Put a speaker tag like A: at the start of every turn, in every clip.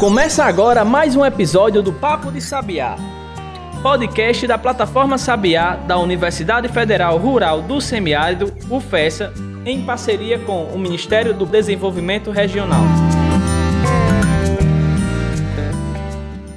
A: Começa agora mais um episódio do Papo de Sabiá, podcast da plataforma Sabiá da Universidade Federal Rural do Semiárido, UFESA, em parceria com o Ministério do Desenvolvimento Regional.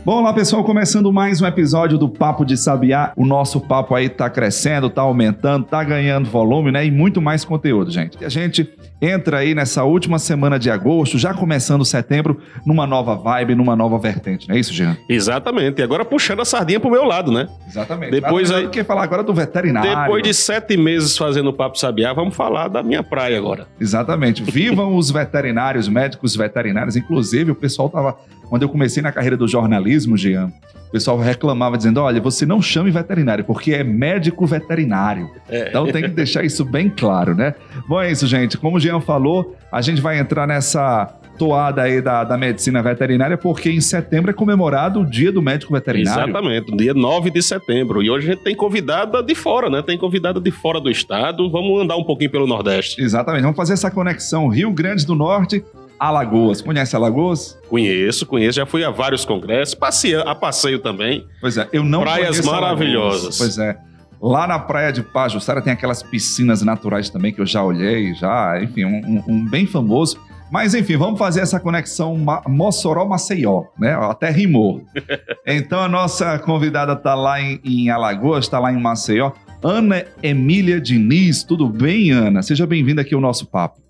B: Bom, olá pessoal, começando mais um episódio do Papo de Sabiá. O nosso papo aí tá crescendo, tá aumentando, tá ganhando volume, né? E muito mais conteúdo, gente. E a gente entra aí nessa última semana de agosto, já começando setembro, numa nova vibe, numa nova vertente, não é isso, Jean?
C: Exatamente. E agora puxando a sardinha pro meu lado, né?
B: Exatamente.
C: Depois aí.
B: que falar agora do veterinário.
C: Depois de sete meses fazendo o Papo Sabiá, vamos falar da minha praia agora.
B: Exatamente. Vivam os veterinários, médicos veterinários. Inclusive, o pessoal tava quando eu comecei na carreira do jornalismo, Jean, o pessoal reclamava dizendo: olha, você não chame veterinário, porque é médico veterinário. É. Então tem que deixar isso bem claro, né? Bom, é isso, gente. Como o Jean falou, a gente vai entrar nessa toada aí da, da medicina veterinária, porque em setembro é comemorado o Dia do Médico Veterinário.
C: Exatamente, dia 9 de setembro. E hoje a gente tem convidada de fora, né? Tem convidada de fora do estado. Vamos andar um pouquinho pelo Nordeste.
B: Exatamente, vamos fazer essa conexão Rio Grande do Norte Alagoas. Conhece Alagoas?
C: Conheço, conheço. Já fui a vários congressos, passei, a passeio também.
B: Pois é, eu não
C: Praias maravilhosas.
B: Alagoas. Pois é. Lá na praia de Pajuçara tem aquelas piscinas naturais também que eu já olhei, já, enfim, um, um, um bem famoso. Mas enfim, vamos fazer essa conexão Mossoró-Maceió, né? Até rimou. então a nossa convidada está lá em, em Alagoas, está lá em Maceió. Ana Emília Diniz, tudo bem, Ana? Seja bem-vinda aqui ao nosso papo.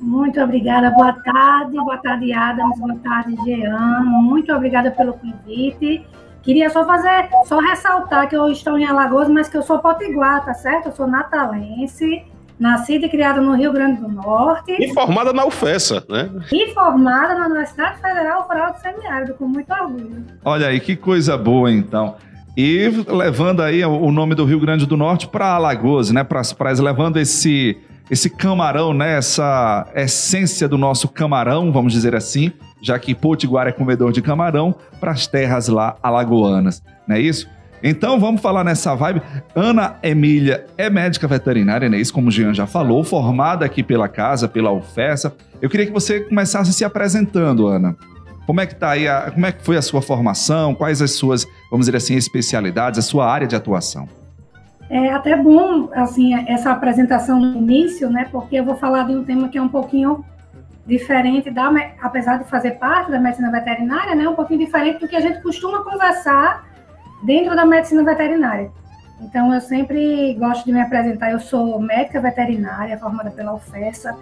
D: Muito obrigada. Boa tarde, boa tarde, Adams, boa tarde, Jean. Muito obrigada pelo convite. Queria só fazer, só ressaltar que eu estou em Alagoas, mas que eu sou potiguar, tá certo? Eu sou natalense, nascida e criada no Rio Grande do Norte.
C: E formada na UFESA, né?
D: E formada na Universidade Federal Rural do Semiárido, com muito orgulho.
B: Olha aí, que coisa boa, então e levando aí o nome do Rio Grande do Norte para Alagoas, né, para as praias, levando esse esse camarão, né? Essa essência do nosso camarão, vamos dizer assim, já que Potiguar é comedor de camarão, para as terras lá alagoanas, não é isso? Então vamos falar nessa vibe. Ana Emília é médica veterinária, né? Isso como o Jean já falou, formada aqui pela casa, pela UFESA. Eu queria que você começasse se apresentando, Ana. Como é que tá aí, a, como é que foi a sua formação? Quais as suas, vamos dizer assim, especialidades, a sua área de atuação?
D: É até bom, assim, essa apresentação no início, né? Porque eu vou falar de um tema que é um pouquinho diferente da, apesar de fazer parte da medicina veterinária, né? Um pouquinho diferente do que a gente costuma conversar dentro da medicina veterinária. Então, eu sempre gosto de me apresentar. Eu sou médica veterinária, formada pela UFESA.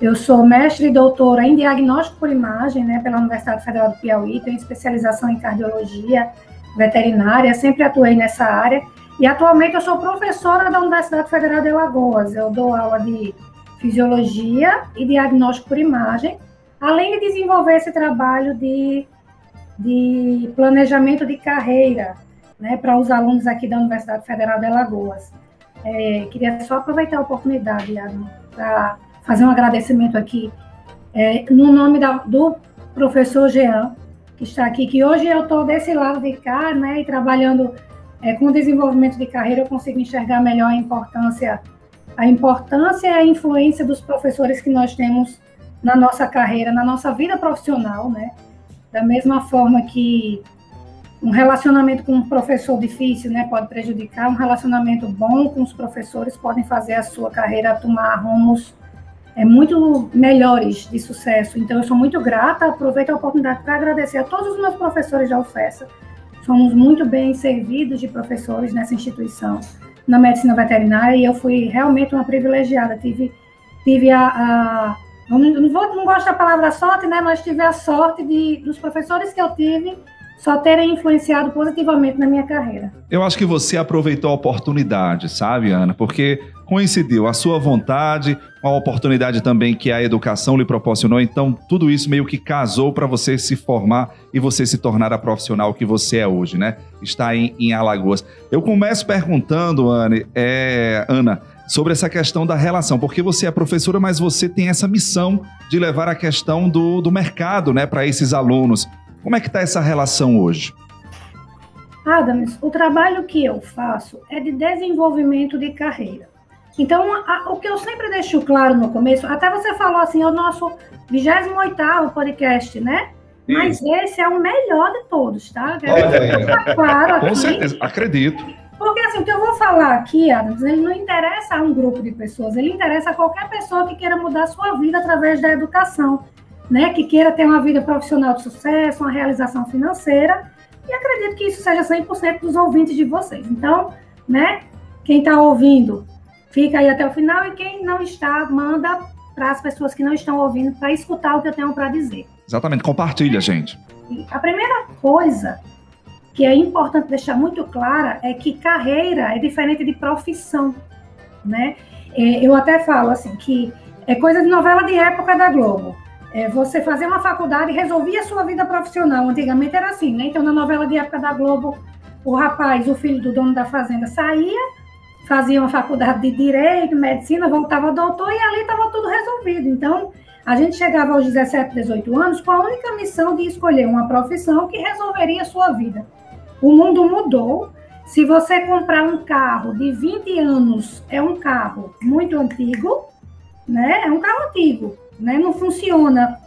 D: Eu sou mestre e doutora em diagnóstico por imagem, né, pela Universidade Federal do Piauí. Tenho especialização em cardiologia veterinária. Sempre atuei nessa área. E atualmente eu sou professora da Universidade Federal de Alagoas. Eu dou aula de fisiologia e diagnóstico por imagem, além de desenvolver esse trabalho de, de planejamento de carreira né, para os alunos aqui da Universidade Federal de Alagoas. É, queria só aproveitar a oportunidade, para fazer um agradecimento aqui, é, no nome da, do professor Jean, que está aqui, que hoje eu estou desse lado de cá, né, e trabalhando é, com o desenvolvimento de carreira, eu consigo enxergar melhor a importância, a importância e a influência dos professores que nós temos na nossa carreira, na nossa vida profissional, né? Da mesma forma que um relacionamento com um professor difícil, né, pode prejudicar, um relacionamento bom com os professores podem fazer a sua carreira tomar rumos é, muito melhores de sucesso. Então, eu sou muito grata, aproveito a oportunidade para agradecer a todos os meus professores da UFESA, Somos muito bem servidos de professores nessa instituição, na medicina veterinária, e eu fui realmente uma privilegiada. Tive, tive a, a não, vou, não gosto da palavra sorte, né? Mas tive a sorte de, dos professores que eu tive só terem influenciado positivamente na minha carreira.
B: Eu acho que você aproveitou a oportunidade, sabe, Ana? Porque coincidiu a sua vontade, a oportunidade também que a educação lhe proporcionou. Então, tudo isso meio que casou para você se formar e você se tornar a profissional que você é hoje, né? Está em, em Alagoas. Eu começo perguntando, Ana, é, Ana, sobre essa questão da relação, porque você é professora, mas você tem essa missão de levar a questão do, do mercado, né, para esses alunos. Como é que está essa relação hoje?
D: Adams, o trabalho que eu faço é de desenvolvimento de carreira. Então, a, o que eu sempre deixo claro no começo, até você falou assim, é o nosso 28º podcast, né? Mas esse é o melhor de todos, tá?
B: Olha claro aqui, Com certeza, acredito.
D: Porque assim, o que eu vou falar aqui, Adams, ele não interessa a um grupo de pessoas, ele interessa a qualquer pessoa que queira mudar sua vida através da educação, né? Que queira ter uma vida profissional de sucesso, uma realização financeira. E acredito que isso seja 100% dos ouvintes de vocês. Então, né? Quem está ouvindo, fica aí até o final. E quem não está, manda para as pessoas que não estão ouvindo para escutar o que eu tenho para dizer.
B: Exatamente, compartilha, gente.
D: A primeira coisa que é importante deixar muito clara é que carreira é diferente de profissão, né? É, eu até falo assim que é coisa de novela de época da Globo. É, você fazer uma faculdade e resolvia a sua vida profissional. Antigamente era assim, né? Então, na novela de época da Globo, o rapaz, o filho do dono da fazenda, saía, fazia uma faculdade de direito, medicina, voltava doutor e ali estava tudo resolvido. Então, a gente chegava aos 17, 18 anos com a única missão de escolher uma profissão que resolveria a sua vida. O mundo mudou. Se você comprar um carro de 20 anos, é um carro muito antigo, né? É um carro antigo, né? Não funciona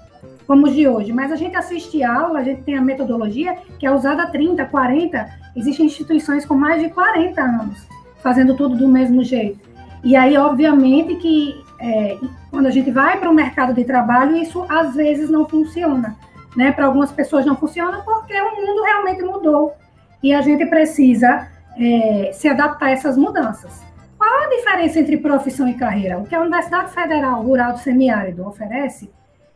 D: como os de hoje, mas a gente assiste aula, a gente tem a metodologia que é usada há 30, 40, existem instituições com mais de 40 anos fazendo tudo do mesmo jeito. E aí, obviamente, que é, quando a gente vai para o mercado de trabalho, isso às vezes não funciona. Né? Para algumas pessoas não funciona porque o mundo realmente mudou e a gente precisa é, se adaptar a essas mudanças. Diferença entre profissão e carreira? O que a Universidade Federal Rural do Semiárido oferece,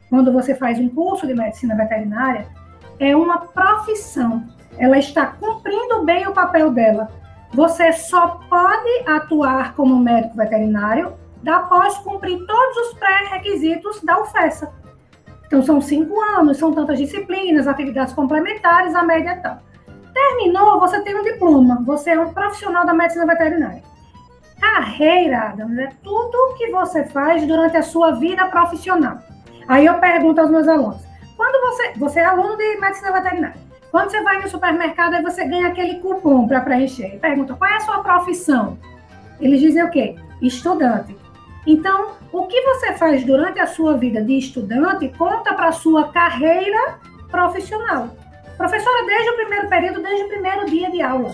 D: quando você faz um curso de medicina veterinária, é uma profissão. Ela está cumprindo bem o papel dela. Você só pode atuar como médico veterinário após cumprir todos os pré-requisitos da UFESA. Então, são cinco anos, são tantas disciplinas, atividades complementares, a média tal. Terminou, você tem um diploma, você é um profissional da medicina veterinária. Carreira, Adams, é tudo que você faz durante a sua vida profissional. Aí eu pergunto aos meus alunos: quando você, você é aluno de medicina veterinária, quando você vai no supermercado, aí você ganha aquele cupom para preencher. Pergunta: qual é a sua profissão? Eles dizem o quê? Estudante. Então, o que você faz durante a sua vida de estudante conta para a sua carreira profissional. Professora, desde o primeiro período, desde o primeiro dia de aula,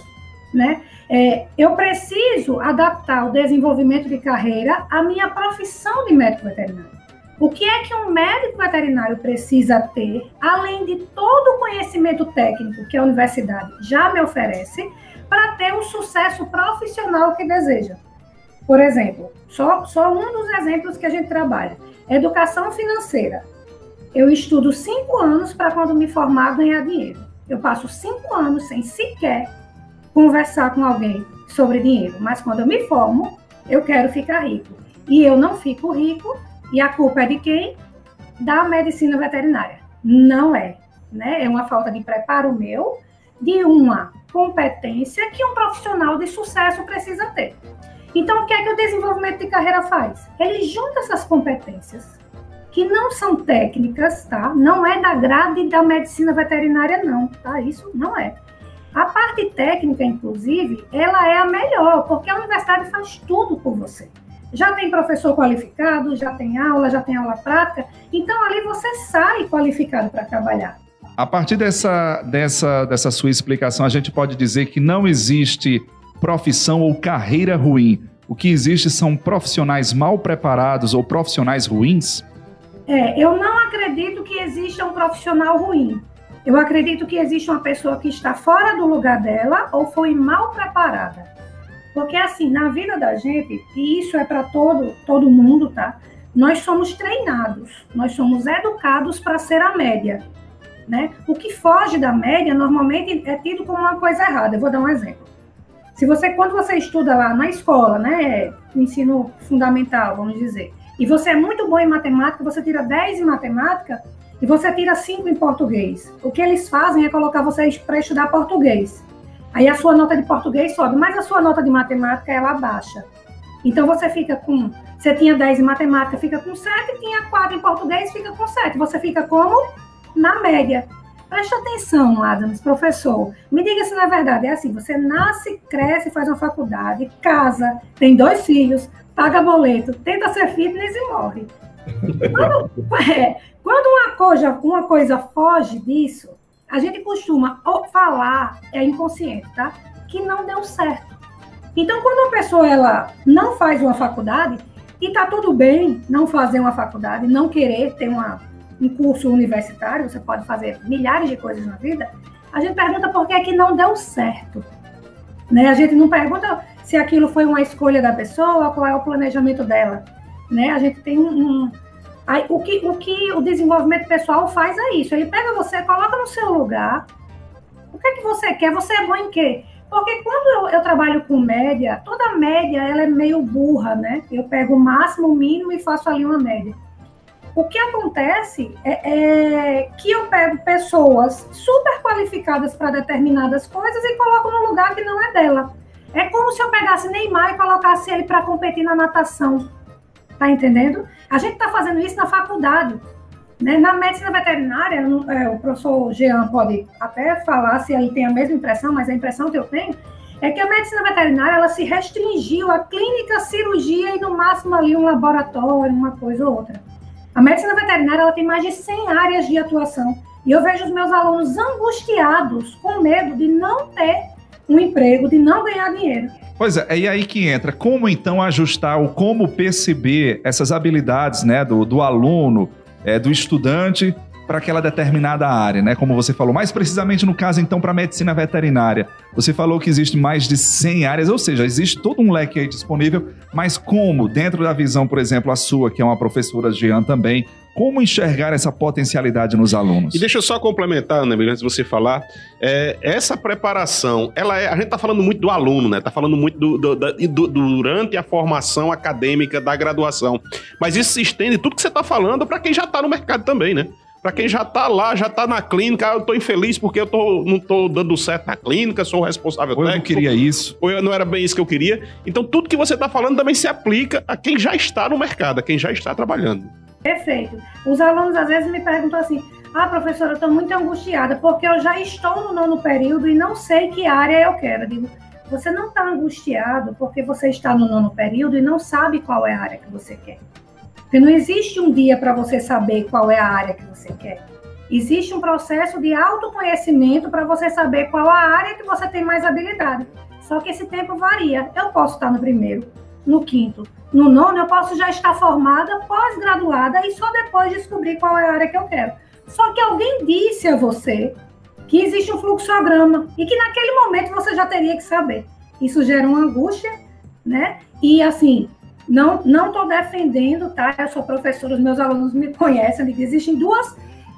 D: né? É, eu preciso adaptar o desenvolvimento de carreira à minha profissão de médico veterinário. O que é que um médico veterinário precisa ter, além de todo o conhecimento técnico que a universidade já me oferece, para ter o sucesso profissional que deseja? Por exemplo, só, só um dos exemplos que a gente trabalha: educação financeira. Eu estudo cinco anos para quando me formar ganhar dinheiro. Eu passo cinco anos sem sequer conversar com alguém sobre dinheiro, mas quando eu me formo, eu quero ficar rico. E eu não fico rico, e a culpa é de quem? Da medicina veterinária. Não é. Né? É uma falta de preparo meu, de uma competência que um profissional de sucesso precisa ter. Então, o que é que o desenvolvimento de carreira faz? Ele junta essas competências que não são técnicas, tá? Não é da grade da medicina veterinária, não, tá? Isso não é. A parte técnica, inclusive, ela é a melhor, porque a universidade faz tudo por você. Já tem professor qualificado, já tem aula, já tem aula prática, então ali você sai qualificado para trabalhar.
B: A partir dessa, dessa, dessa sua explicação, a gente pode dizer que não existe profissão ou carreira ruim. O que existe são profissionais mal preparados ou profissionais ruins?
D: É, eu não acredito que exista um profissional ruim. Eu acredito que existe uma pessoa que está fora do lugar dela ou foi mal preparada. Porque assim, na vida da gente, e isso é para todo todo mundo, tá? Nós somos treinados, nós somos educados para ser a média, né? O que foge da média normalmente é tido como uma coisa errada. Eu vou dar um exemplo. Se você quando você estuda lá na escola, né, ensino fundamental, vamos dizer, e você é muito bom em matemática, você tira 10 em matemática e você tira 5 em português. O que eles fazem é colocar vocês para estudar português. Aí a sua nota de português sobe, mas a sua nota de matemática ela baixa. Então você fica com. Você tinha 10 em matemática, fica com 7, tinha 4 em português, fica com 7. Você fica como? Na média. Preste atenção, Adams, professor. Me diga se não é verdade. É assim: você nasce, cresce, faz uma faculdade, casa, tem dois filhos, paga boleto, tenta ser fitness e morre. Quando, é, Quando uma coisa, uma coisa foge disso, a gente costuma falar, é inconsciente, tá? Que não deu certo. Então, quando uma pessoa ela não faz uma faculdade, e tá tudo bem não fazer uma faculdade, não querer ter uma, um curso universitário, você pode fazer milhares de coisas na vida, a gente pergunta por que é que não deu certo. Né? A gente não pergunta se aquilo foi uma escolha da pessoa, qual é o planejamento dela. Né? A gente tem um, um Aí, o, que, o que o desenvolvimento pessoal faz é isso. Ele pega você, coloca no seu lugar. O que é que você quer? Você é bom em quê? Porque quando eu, eu, trabalho com média, toda média ela é meio burra, né? Eu pego o máximo, o mínimo e faço ali uma média. O que acontece é, é que eu pego pessoas super qualificadas para determinadas coisas e coloco no lugar que não é dela. É como se eu pegasse Neymar e colocasse ele para competir na natação. Tá entendendo? A gente está fazendo isso na faculdade. Né? Na medicina veterinária, é, o professor Jean pode até falar se ele tem a mesma impressão, mas a impressão que eu tenho é que a medicina veterinária ela se restringiu à clínica, cirurgia e no máximo ali um laboratório, uma coisa ou outra. A medicina veterinária ela tem mais de 100 áreas de atuação e eu vejo os meus alunos angustiados, com medo de não ter um emprego, de não ganhar dinheiro.
B: Pois é, é aí que entra. Como então ajustar ou como perceber essas habilidades né, do, do aluno, é, do estudante, para aquela determinada área, né? Como você falou, mais precisamente no caso então para medicina veterinária. Você falou que existe mais de 100 áreas, ou seja, existe todo um leque aí disponível, mas como dentro da visão, por exemplo, a sua, que é uma professora Jean também, como enxergar essa potencialidade nos alunos?
C: E deixa eu só complementar, né, antes de você falar, é, essa preparação, ela é, a gente está falando muito do aluno, né? Está falando muito do, do, do, durante a formação acadêmica da graduação, mas isso se estende tudo que você está falando para quem já está no mercado também, né? Para quem já está lá, já está na clínica, ah, eu estou infeliz porque eu tô, não estou dando certo na clínica, sou o responsável
B: ou técnico. eu não queria isso.
C: Ou eu não era bem isso que eu queria. Então, tudo que você está falando também se aplica a quem já está no mercado, a quem já está trabalhando.
D: Perfeito. Os alunos às vezes me perguntam assim: ah, professora, eu estou muito angustiada porque eu já estou no nono período e não sei que área eu quero. Eu digo, você não está angustiado porque você está no nono período e não sabe qual é a área que você quer. Porque não existe um dia para você saber qual é a área que você quer. Existe um processo de autoconhecimento para você saber qual a área que você tem mais habilidade. Só que esse tempo varia. Eu posso estar no primeiro, no quinto, no nono, eu posso já estar formada, pós-graduada e só depois descobrir qual é a área que eu quero. Só que alguém disse a você que existe um fluxograma e que naquele momento você já teria que saber. Isso gera uma angústia, né? E assim, não não estou defendendo, tá? Eu sou professora, os meus alunos me conhecem, que existem duas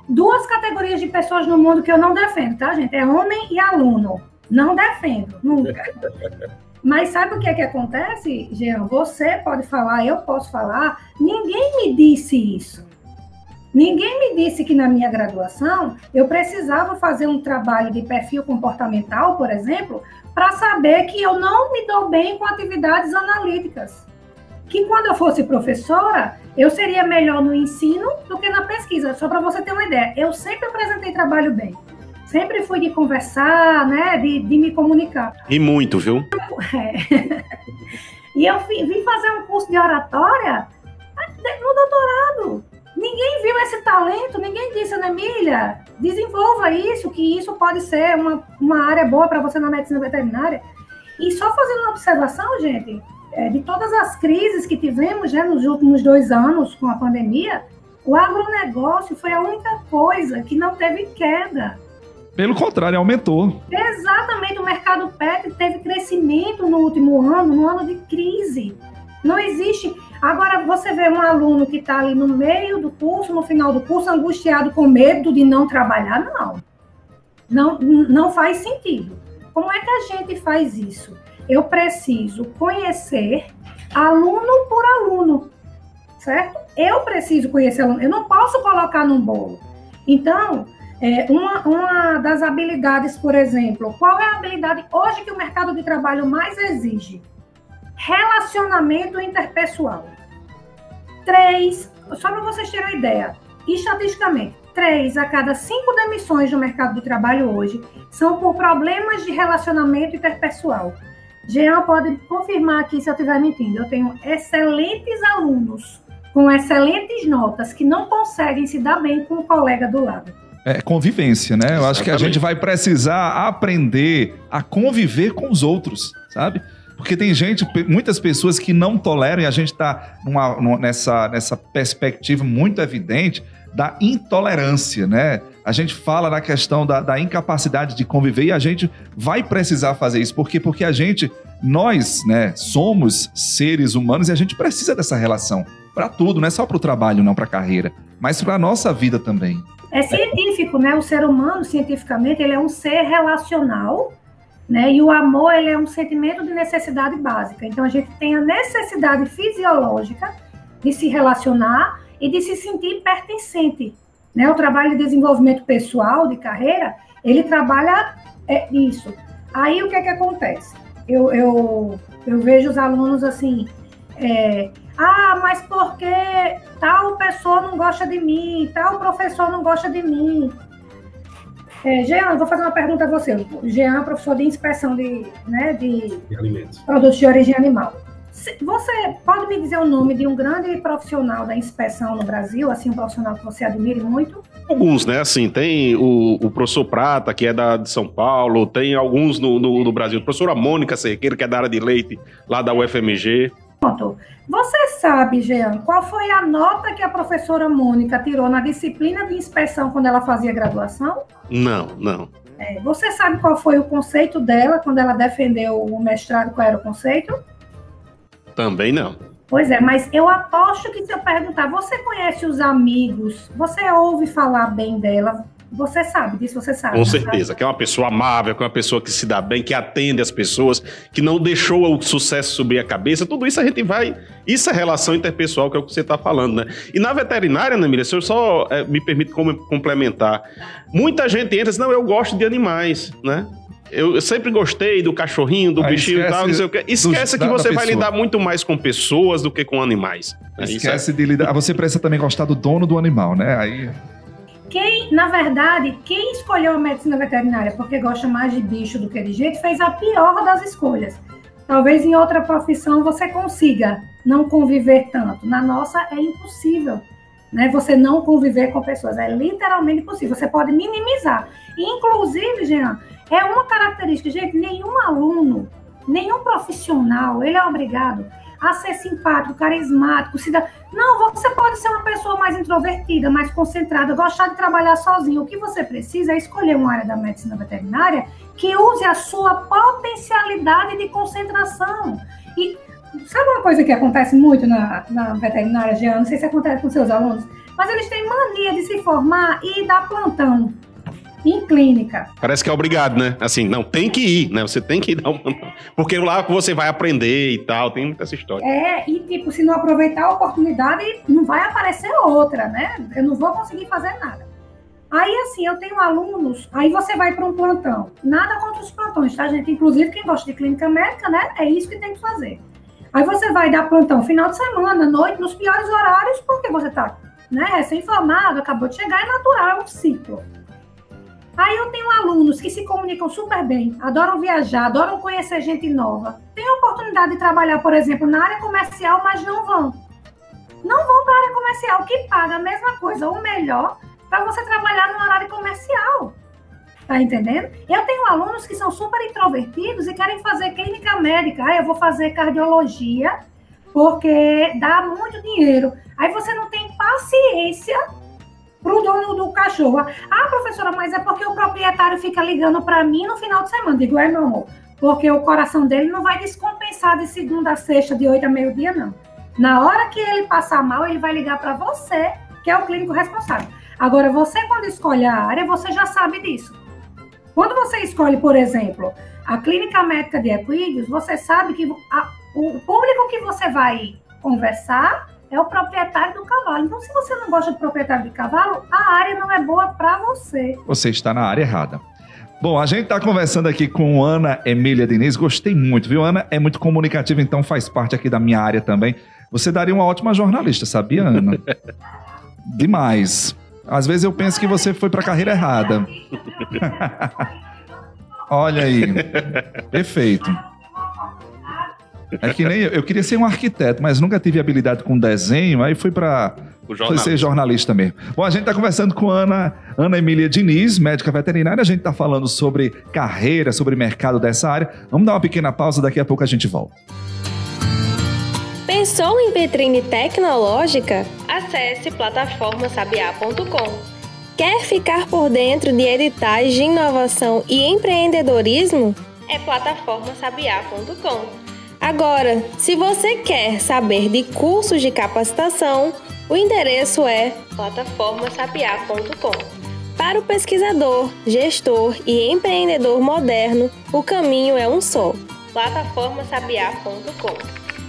D: duas categorias de pessoas no mundo que eu não defendo, tá, gente? É homem e aluno. Não defendo, nunca. Mas sabe o que é que acontece, Jean? Você pode falar, eu posso falar. Ninguém me disse isso. Ninguém me disse que na minha graduação eu precisava fazer um trabalho de perfil comportamental, por exemplo, para saber que eu não me dou bem com atividades analíticas. Que quando eu fosse professora, eu seria melhor no ensino do que na pesquisa. Só para você ter uma ideia, eu sempre apresentei trabalho bem sempre fui de conversar, né, de, de me comunicar.
C: E muito, viu?
D: É. E eu vim fazer um curso de oratória no doutorado. Ninguém viu esse talento, ninguém disse, Ana Emília, desenvolva isso, que isso pode ser uma, uma área boa para você na medicina veterinária. E só fazendo uma observação, gente, é, de todas as crises que tivemos né, nos últimos dois anos com a pandemia, o agronegócio foi a única coisa que não teve queda.
B: Pelo contrário, aumentou.
D: Exatamente, o mercado pet teve crescimento no último ano, no ano de crise. Não existe. Agora, você vê um aluno que está ali no meio do curso, no final do curso, angustiado com medo de não trabalhar, não. Não, não faz sentido. Como é que a gente faz isso? Eu preciso conhecer aluno por aluno, certo? Eu preciso conhecer aluno. Eu não posso colocar num bolo. Então, é, uma, uma das habilidades, por exemplo, qual é a habilidade hoje que o mercado de trabalho mais exige? Relacionamento interpessoal. Três, só para vocês terem uma ideia, estatisticamente, três a cada cinco demissões no mercado de trabalho hoje são por problemas de relacionamento interpessoal. Jean pode confirmar aqui se eu estiver mentindo. Eu tenho excelentes alunos com excelentes notas que não conseguem se dar bem com o colega do lado.
B: É convivência, né? Eu acho que a gente vai precisar aprender a conviver com os outros, sabe? Porque tem gente, muitas pessoas que não toleram, e a gente está nessa, nessa perspectiva muito evidente da intolerância, né? A gente fala na questão da, da, incapacidade de conviver e a gente vai precisar fazer isso. Por quê? Porque a gente, nós, né, somos seres humanos e a gente precisa dessa relação para tudo, não é só para o trabalho, não para a carreira, mas para a nossa vida também.
D: É científico, né? O ser humano, cientificamente, ele é um ser relacional né? E o amor ele é um sentimento de necessidade básica. Então a gente tem a necessidade fisiológica de se relacionar e de se sentir pertencente. Né? O trabalho de desenvolvimento pessoal, de carreira, ele trabalha é, isso. Aí o que é que acontece? Eu, eu, eu vejo os alunos assim, é, ah, mas porque tal pessoa não gosta de mim, tal professor não gosta de mim, é, Jean, vou fazer uma pergunta a você. Jean é professor de inspeção de, né, de, de alimentos. produtos de origem animal. Você pode me dizer o nome de um grande profissional da inspeção no Brasil, assim, um profissional que você admire muito?
C: Alguns, né? Assim, tem o, o professor Prata, que é da, de São Paulo, tem alguns no, no, no Brasil. A professora Mônica Cerqueira, que é da área de leite, lá da UFMG.
D: Pronto. Você sabe, Jean, qual foi a nota que a professora Mônica tirou na disciplina de inspeção quando ela fazia graduação?
C: Não, não.
D: É, você sabe qual foi o conceito dela quando ela defendeu o mestrado? Qual era o conceito?
C: Também não.
D: Pois é, mas eu aposto que se eu perguntar, você conhece os amigos? Você ouve falar bem dela? Você sabe disso, você sabe.
C: Com certeza, sabe? que é uma pessoa amável, que é uma pessoa que se dá bem, que atende as pessoas, que não deixou o sucesso subir a cabeça. Tudo isso a gente vai. Isso é relação interpessoal, que é o que você está falando, né? E na veterinária, né, Miriam, se eu só é, me permite complementar, muita gente entra e diz: não, eu gosto de animais, né? Eu, eu, sempre gostei do cachorrinho, do ah, bichinho e tal, não sei o que. Esquece do, que você vai lidar muito mais com pessoas do que com animais.
B: É Esquece é... de lidar. Você precisa também gostar do dono do animal, né? Aí.
D: Quem, na verdade, quem escolheu a medicina veterinária porque gosta mais de bicho do que de gente, fez a pior das escolhas. Talvez em outra profissão você consiga não conviver tanto. Na nossa é impossível, né? Você não conviver com pessoas, é literalmente impossível. Você pode minimizar. Inclusive, Jean, é uma característica, gente, nenhum aluno, nenhum profissional, ele é obrigado a ser simpático, carismático, cidadão. Não, você pode ser uma pessoa mais introvertida, mais concentrada, gostar de trabalhar sozinho. O que você precisa é escolher uma área da medicina veterinária que use a sua potencialidade de concentração. E sabe uma coisa que acontece muito na, na veterinária, Jean? Não sei se acontece com seus alunos, mas eles têm mania de se formar e dar plantão em clínica.
C: Parece que é obrigado, né? Assim, não, tem que ir, né? Você tem que ir dar um... Porque lá você vai aprender e tal, tem muita essa história.
D: É, e tipo, se não aproveitar a oportunidade, não vai aparecer outra, né? Eu não vou conseguir fazer nada. Aí, assim, eu tenho alunos, aí você vai para um plantão. Nada contra os plantões, tá, gente? Inclusive, quem gosta de clínica médica, né? É isso que tem que fazer. Aí você vai dar plantão final de semana, noite, nos piores horários, porque você tá, né, recém-formado, acabou de chegar, é natural, é um ciclo. Aí eu tenho alunos que se comunicam super bem, adoram viajar, adoram conhecer gente nova. Tem a oportunidade de trabalhar, por exemplo, na área comercial, mas não vão. Não vão para a área comercial, que paga a mesma coisa ou melhor para você trabalhar no horário comercial. Tá entendendo? Eu tenho alunos que são super introvertidos e querem fazer clínica médica. Ah, eu vou fazer cardiologia porque dá muito dinheiro. Aí você não tem paciência pro dono do cachorro. Ah, professora, mas é porque o proprietário fica ligando para mim no final de semana. Digo, é, meu amor, porque o coração dele não vai descompensar de segunda a sexta, de oito a meio-dia, não. Na hora que ele passar mal, ele vai ligar para você, que é o clínico responsável. Agora, você, quando escolhe a área, você já sabe disso. Quando você escolhe, por exemplo, a clínica médica de equídeos, você sabe que a, o público que você vai conversar é o proprietário do cavalo. Então, se você não gosta do proprietário de cavalo, a área não é boa para você.
B: Você está na área errada. Bom, a gente está conversando aqui com Ana Emília Diniz. Gostei muito, viu? Ana é muito comunicativa, então faz parte aqui da minha área também. Você daria uma ótima jornalista, sabia, Ana? Demais. Às vezes eu penso que você foi para a carreira errada. Olha aí. Perfeito. É que nem eu, eu queria ser um arquiteto, mas nunca tive habilidade com desenho, aí fui para ser jornalista mesmo. Bom, a gente está conversando com Ana, Ana Emília Diniz, médica veterinária. A gente está falando sobre carreira, sobre mercado dessa área. Vamos dar uma pequena pausa, daqui a pouco a gente volta.
E: Pensou em vitrine tecnológica? Acesse plataformasabiá.com. Quer ficar por dentro de editais de inovação e empreendedorismo? É plataformasabiá.com. Agora, se você quer saber de cursos de capacitação, o endereço é plataformasabiá.com. Para o pesquisador, gestor e empreendedor moderno, o caminho é um só: plataformasabiá.com.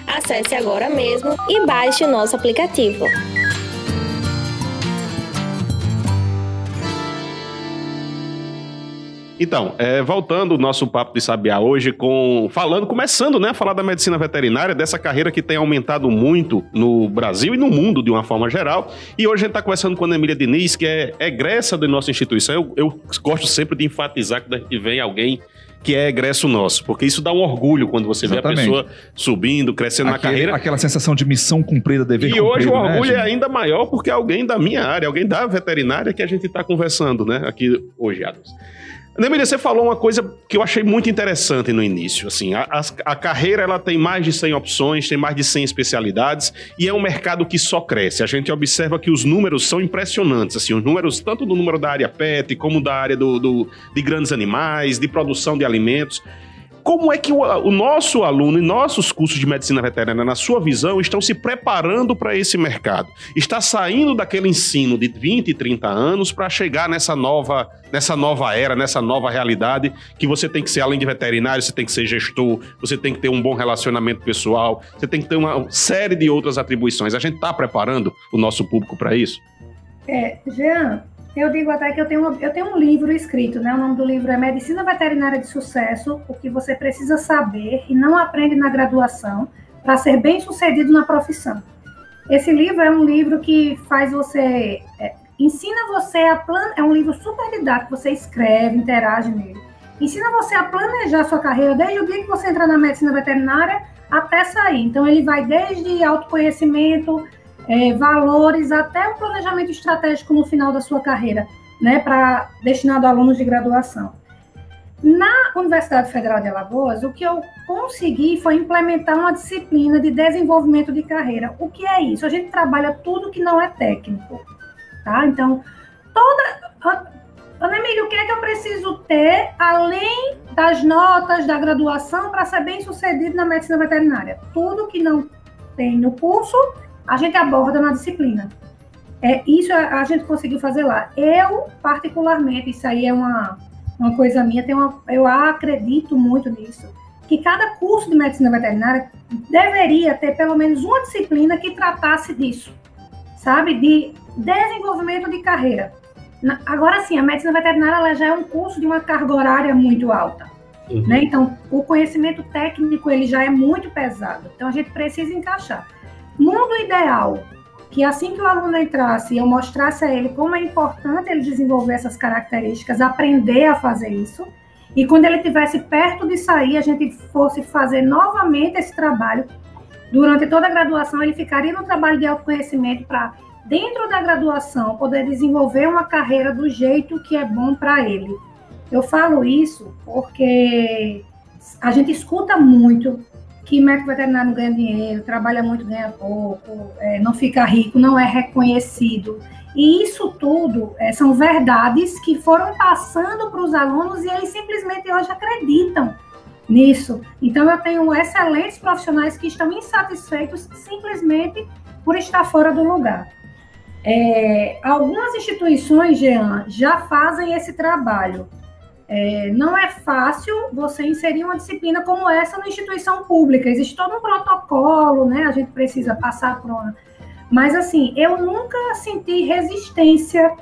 E: Acesse agora mesmo e baixe o nosso aplicativo.
C: Então, é, voltando o nosso papo de sabiá hoje com falando, começando, né, a falar da medicina veterinária, dessa carreira que tem aumentado muito no Brasil e no mundo de uma forma geral. E hoje a gente está conversando com a Emília Diniz, que é egressa da nossa instituição. Eu, eu gosto sempre de enfatizar que vem alguém que é egresso nosso, porque isso dá um orgulho quando você Exatamente. vê a pessoa subindo, crescendo
B: Aquele,
C: na carreira.
B: Aquela sensação de missão cumprida, dever
C: e
B: cumprido.
C: E hoje o
B: né,
C: orgulho né, é ainda maior porque é alguém da minha área, alguém da veterinária que a gente está conversando, né, aqui hoje, Adams. Nemília, você falou uma coisa que eu achei muito interessante no início. Assim, a, a, a, carreira ela tem mais de 100 opções, tem mais de 100 especialidades e é um mercado que só cresce. A gente observa que os números são impressionantes. Assim, os números tanto do número da área pet como da área do, do de grandes animais, de produção de alimentos. Como é que o, o, nosso aluno e nossos cursos de medicina veterinária, na sua visão, estão se preparando para esse mercado? Está saindo daquele ensino de 20, 30 anos para chegar nessa nova, nessa nova era, nessa nova realidade, que você tem que ser, além de veterinário, você tem que ser gestor, você tem que ter um bom relacionamento pessoal, você tem que ter uma série de outras atribuições. A gente está preparando o nosso público para isso?
D: É, Jean, eu digo até que eu tenho, eu tenho um livro escrito, né? O nome do livro é Medicina Veterinária de Sucesso, o que você precisa saber e não aprende na graduação para ser bem sucedido na profissão. Esse livro é um livro que faz você. É, ensina você a planejar. É um livro super didático, você escreve, interage nele. Ensina você a planejar sua carreira desde o dia que você entra na medicina veterinária até sair. Então, ele vai desde autoconhecimento, é, valores, até o planejamento estratégico no final da sua carreira, né, para destinado a alunos de graduação. Na Universidade Federal de Alagoas, o que eu consegui foi implementar uma disciplina de desenvolvimento de carreira. O que é isso? A gente trabalha tudo que não é técnico, tá? Então, toda Ana o que é que eu preciso ter além das notas da graduação para ser bem sucedido na medicina veterinária? Tudo que não tem no curso a gente aborda na disciplina. É, isso a, a gente conseguiu fazer lá. Eu, particularmente, isso aí é uma, uma coisa minha, tem uma, eu acredito muito nisso, que cada curso de medicina veterinária deveria ter pelo menos uma disciplina que tratasse disso, sabe? De desenvolvimento de carreira. Agora sim, a medicina veterinária ela já é um curso de uma carga horária muito alta. Uhum. Né? Então, o conhecimento técnico ele já é muito pesado. Então, a gente precisa encaixar. Mundo ideal, que assim que o aluno entrasse, eu mostrasse a ele como é importante ele desenvolver essas características, aprender a fazer isso, e quando ele estivesse perto de sair, a gente fosse fazer novamente esse trabalho. Durante toda a graduação, ele ficaria no trabalho de autoconhecimento para, dentro da graduação, poder desenvolver uma carreira do jeito que é bom para ele. Eu falo isso porque a gente escuta muito que médico veterinário não ganha dinheiro, trabalha muito, ganha pouco, é, não fica rico, não é reconhecido. E isso tudo é, são verdades que foram passando para os alunos e eles simplesmente hoje acreditam nisso. Então, eu tenho excelentes profissionais que estão insatisfeitos simplesmente por estar fora do lugar. É, algumas instituições, Jean, já fazem esse trabalho. É, não é fácil você inserir uma disciplina como essa na instituição pública. Existe todo um protocolo, né? A gente precisa passar por uma. Mas, assim, eu nunca senti resistência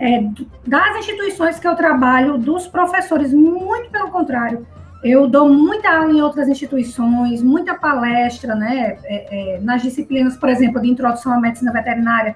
D: é, das instituições que eu trabalho, dos professores, muito pelo contrário. Eu dou muita aula em outras instituições, muita palestra, né? É, é nas disciplinas, por exemplo, de introdução à medicina veterinária.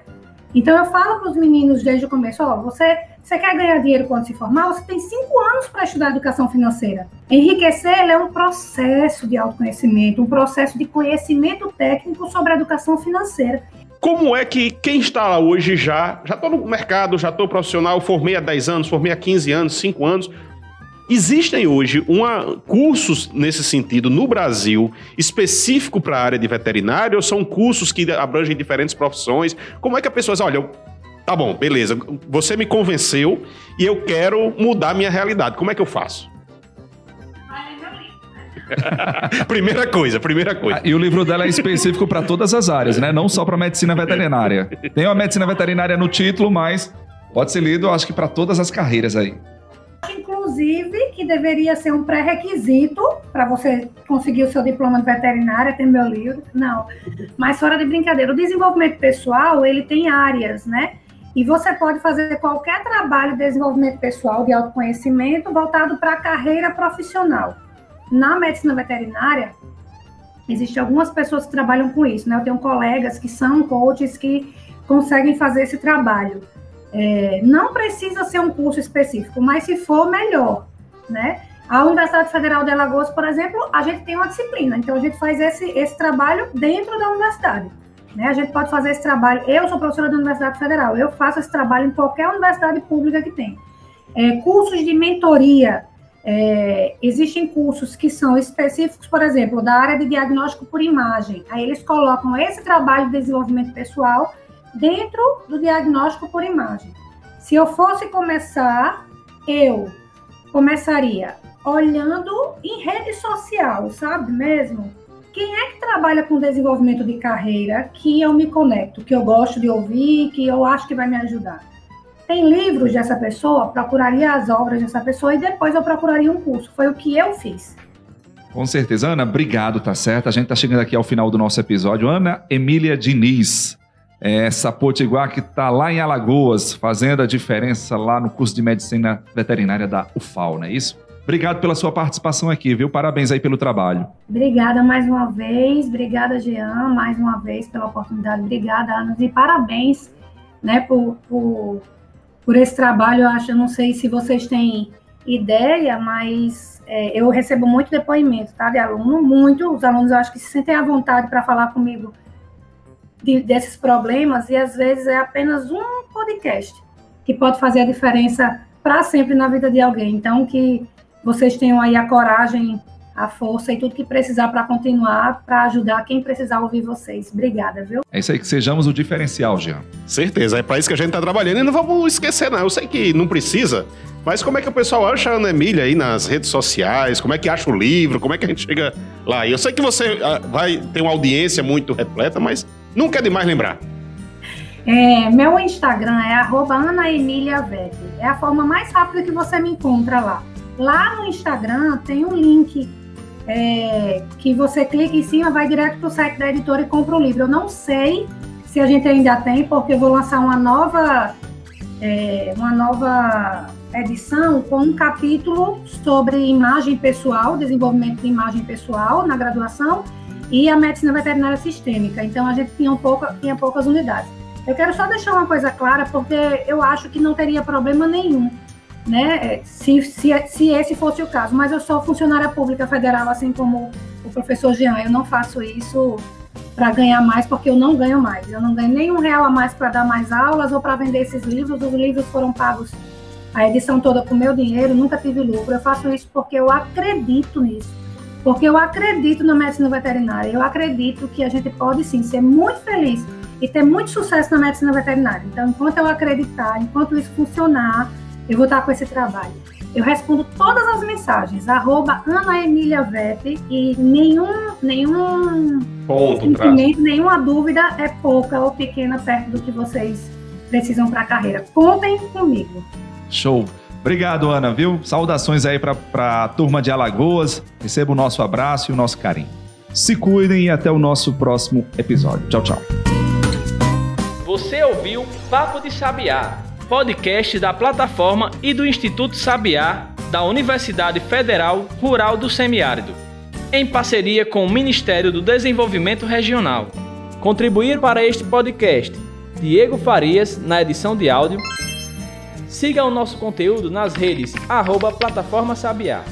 D: Então, eu falo para os meninos desde o começo: ó, você Você quer ganhar dinheiro quando se formar? Você tem cinco anos para estudar educação financeira. Enriquecer é um processo de autoconhecimento, um processo de conhecimento técnico sobre a educação financeira.
C: Como é que quem está lá hoje já, já estou no mercado, já estou profissional, formei há 10 anos, formei há 15 anos, 5 anos, Existem hoje uma, cursos nesse sentido no Brasil específico para a área de veterinário ou são cursos que abrangem diferentes profissões? Como é que a pessoa diz, olha, tá bom, beleza, você me convenceu e eu quero mudar minha realidade. Como é que eu faço? primeira coisa, primeira coisa.
B: Ah, e o livro dela é específico para todas as áreas, né? Não só para medicina veterinária. Tem uma medicina veterinária no título, mas pode ser lido, acho que para todas as carreiras aí
D: inclusive, que deveria ser um pré-requisito para você conseguir o seu diploma de veterinária, ter meu livro. Não, mas fora de brincadeira, o desenvolvimento pessoal, ele tem áreas, né? E você pode fazer qualquer trabalho de desenvolvimento pessoal, de autoconhecimento, voltado para a carreira profissional. Na medicina veterinária, existem algumas pessoas que trabalham com isso, né? Eu tenho colegas que são coaches que conseguem fazer esse trabalho. É, não precisa ser um curso específico, mas se for, melhor, né? A Universidade Federal de Alagoas, por exemplo, a gente tem uma disciplina, então a gente faz esse, esse trabalho dentro da universidade. Né? A gente pode fazer esse trabalho. Eu sou professora da Universidade Federal, eu faço esse trabalho em qualquer universidade pública que tem. É, cursos de mentoria, é, existem cursos que são específicos, por exemplo, da área de diagnóstico por imagem. Aí eles colocam esse trabalho de desenvolvimento pessoal dentro do diagnóstico por imagem. Se eu fosse começar, eu começaria olhando em rede social, sabe mesmo? Quem é que trabalha com desenvolvimento de carreira que eu me conecto, que eu gosto de ouvir, que eu acho que vai me ajudar? Tem livros dessa pessoa, procuraria as obras dessa pessoa e depois eu procuraria um curso. Foi o que eu fiz.
B: Com certeza. Ana, obrigado, tá certo? A gente tá chegando aqui ao final do nosso episódio. Ana Emília Diniz, é, essa potiguar que está lá em Alagoas, fazendo a diferença lá no curso de medicina veterinária da UFAL, não é isso? Obrigado pela sua participação aqui, viu? Parabéns aí pelo trabalho.
D: Obrigada mais uma vez, obrigada, Jean, mais uma vez pela oportunidade. Obrigada, Ana, e parabéns né, por, por, por esse trabalho. Eu acho, eu não sei se vocês têm ideia, mas é, eu recebo muito depoimento, tá, de aluno, muito. Os alunos, eu acho que se sentem à vontade para falar comigo de, desses problemas e às vezes é apenas um podcast que pode fazer a diferença para sempre na vida de alguém. Então, que vocês tenham aí a coragem, a força e tudo que precisar para continuar, para ajudar quem precisar ouvir vocês. Obrigada, viu?
B: É isso aí, que sejamos o diferencial, Jean.
C: Certeza, é para isso que a gente está trabalhando. E não vamos esquecer, não. Eu sei que não precisa, mas como é que o pessoal acha a Ana Emília aí nas redes sociais? Como é que acha o livro? Como é que a gente chega lá? Eu sei que você ah, vai ter uma audiência muito repleta, mas Nunca é demais lembrar.
D: É, meu Instagram é @anaemiliavete. É a forma mais rápida que você me encontra lá. Lá no Instagram tem um link é, que você clica em cima, vai direto para o site da editora e compra o livro. Eu não sei se a gente ainda tem, porque eu vou lançar uma nova, é, uma nova edição com um capítulo sobre imagem pessoal, desenvolvimento de imagem pessoal na graduação e a medicina veterinária sistêmica. Então a gente tinha, um tinha poucas unidades. Eu quero só deixar uma coisa clara, porque eu acho que não teria problema nenhum, né? Se, se, se esse fosse o caso. Mas eu sou funcionária pública federal, assim como o professor Jean. Eu não faço isso para ganhar mais, porque eu não ganho mais. Eu não ganho nenhum real a mais para dar mais aulas ou para vender esses livros. Os livros foram pagos a edição toda com meu dinheiro, nunca tive lucro. Eu faço isso porque eu acredito nisso porque eu acredito na medicina veterinária, eu acredito que a gente pode sim ser muito feliz e ter muito sucesso na medicina veterinária. Então, enquanto eu acreditar, enquanto isso funcionar, eu vou estar com esse trabalho. Eu respondo todas as mensagens, arroba Ana Emília Vete, e nenhum, nenhum
C: Ponto,
D: nenhuma dúvida é pouca ou pequena perto do que vocês precisam para a carreira. Contem comigo.
B: Show! Obrigado, Ana, viu? Saudações aí para a turma de Alagoas. Receba o nosso abraço e o nosso carinho. Se cuidem e até o nosso próximo episódio. Tchau, tchau.
A: Você ouviu Papo de Sabiá, podcast da plataforma e do Instituto Sabiá da Universidade Federal Rural do Semiárido, em parceria com o Ministério do Desenvolvimento Regional. Contribuir para este podcast Diego Farias na edição de áudio Siga o nosso conteúdo nas redes arroba Plataforma Sabiá.